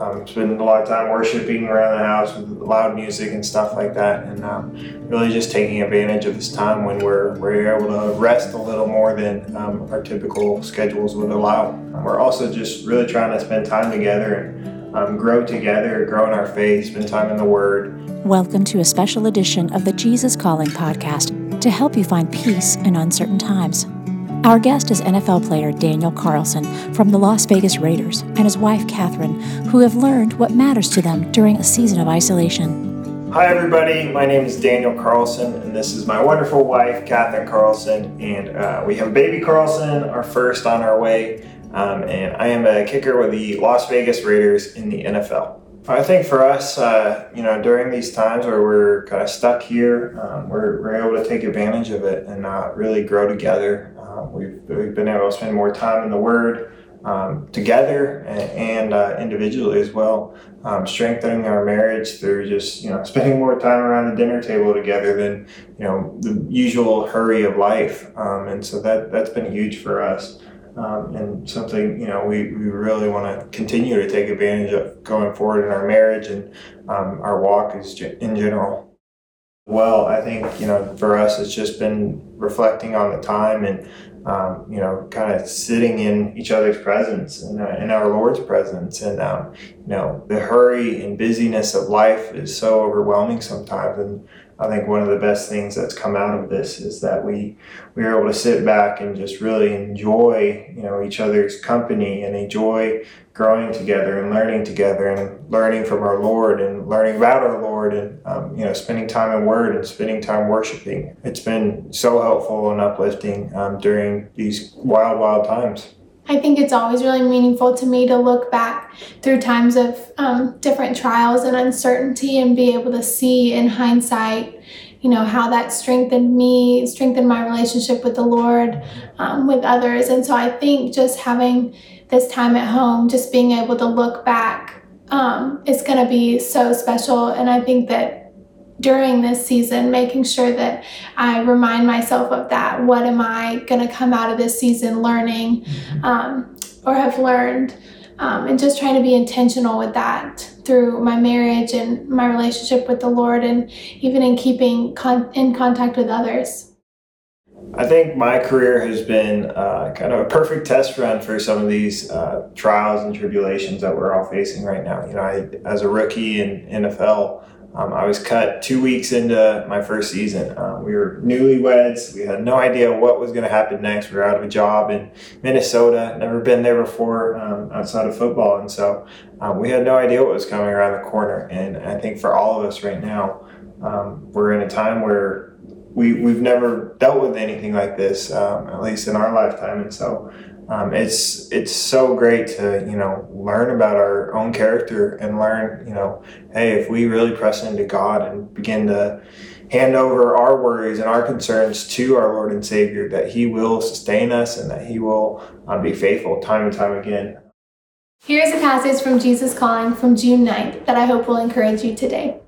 um, spending a lot of time worshiping around the house with loud music and stuff like that, and um, really just taking advantage of this time when we're we're able to rest a little more than um, our typical schedules would allow. We're also just really trying to spend time together and um, grow together, grow in our faith, spend time in the Word. Welcome to a special edition of the Jesus Calling podcast to help you find peace in uncertain times. Our guest is NFL player Daniel Carlson from the Las Vegas Raiders and his wife Katherine, who have learned what matters to them during a season of isolation. Hi, everybody. My name is Daniel Carlson, and this is my wonderful wife, Katherine Carlson. And uh, we have baby Carlson, our first on our way. Um, and I am a kicker with the Las Vegas Raiders in the NFL. I think for us, uh, you know, during these times where we're kind of stuck here, um, we're, we're able to take advantage of it and uh, really grow together. Uh, we've, we've been able to spend more time in the Word um, together and, and uh, individually as well, um, strengthening our marriage through just you know spending more time around the dinner table together than you know the usual hurry of life, um, and so that that's been huge for us. Um, and something you know we, we really want to continue to take advantage of going forward in our marriage and um, our walk is in general. Well, I think you know for us it's just been reflecting on the time and um, you know kind of sitting in each other's presence and uh, in our Lord's presence and um, you know the hurry and busyness of life is so overwhelming sometimes and I think one of the best things that's come out of this is that we we are able to sit back and just really enjoy you know each other's company and enjoy growing together and learning together and learning from our Lord and learning about our Lord and um, you know spending time in Word and spending time worshiping. It's been so helpful and uplifting um, during these wild wild times. I think it's always really meaningful to me to look back through times of um, different trials and uncertainty and be able to see in hindsight, you know, how that strengthened me, strengthened my relationship with the Lord, um, with others. And so I think just having this time at home, just being able to look back um, is going to be so special. And I think that during this season, making sure that I remind myself of that. What am I going to come out of this season learning mm-hmm. um, or have learned? Um, and just trying to be intentional with that through my marriage and my relationship with the Lord, and even in keeping con- in contact with others. I think my career has been uh, kind of a perfect test run for some of these uh, trials and tribulations that we're all facing right now. You know, I, as a rookie in NFL, um, I was cut two weeks into my first season. Um, we were newlyweds. We had no idea what was going to happen next. We were out of a job in Minnesota, never been there before um, outside of football. And so um, we had no idea what was coming around the corner. And I think for all of us right now, um, we're in a time where we, we've never dealt with anything like this, um, at least in our lifetime. And so um, it's it's so great to you know learn about our own character and learn you know hey if we really press into God and begin to hand over our worries and our concerns to our Lord and Savior that He will sustain us and that He will um, be faithful time and time again. Here's a passage from Jesus Calling from June 9th that I hope will encourage you today.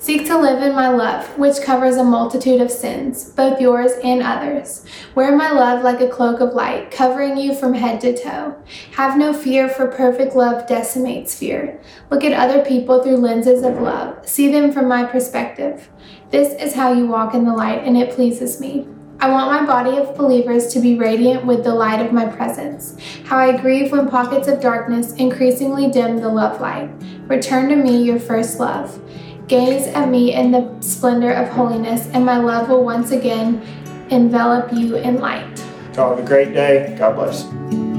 Seek to live in my love, which covers a multitude of sins, both yours and others. Wear my love like a cloak of light, covering you from head to toe. Have no fear, for perfect love decimates fear. Look at other people through lenses of love. See them from my perspective. This is how you walk in the light, and it pleases me. I want my body of believers to be radiant with the light of my presence. How I grieve when pockets of darkness increasingly dim the love light. Return to me your first love. Gaze at me in the splendor of holiness, and my love will once again envelop you in light. Have a great day. God bless.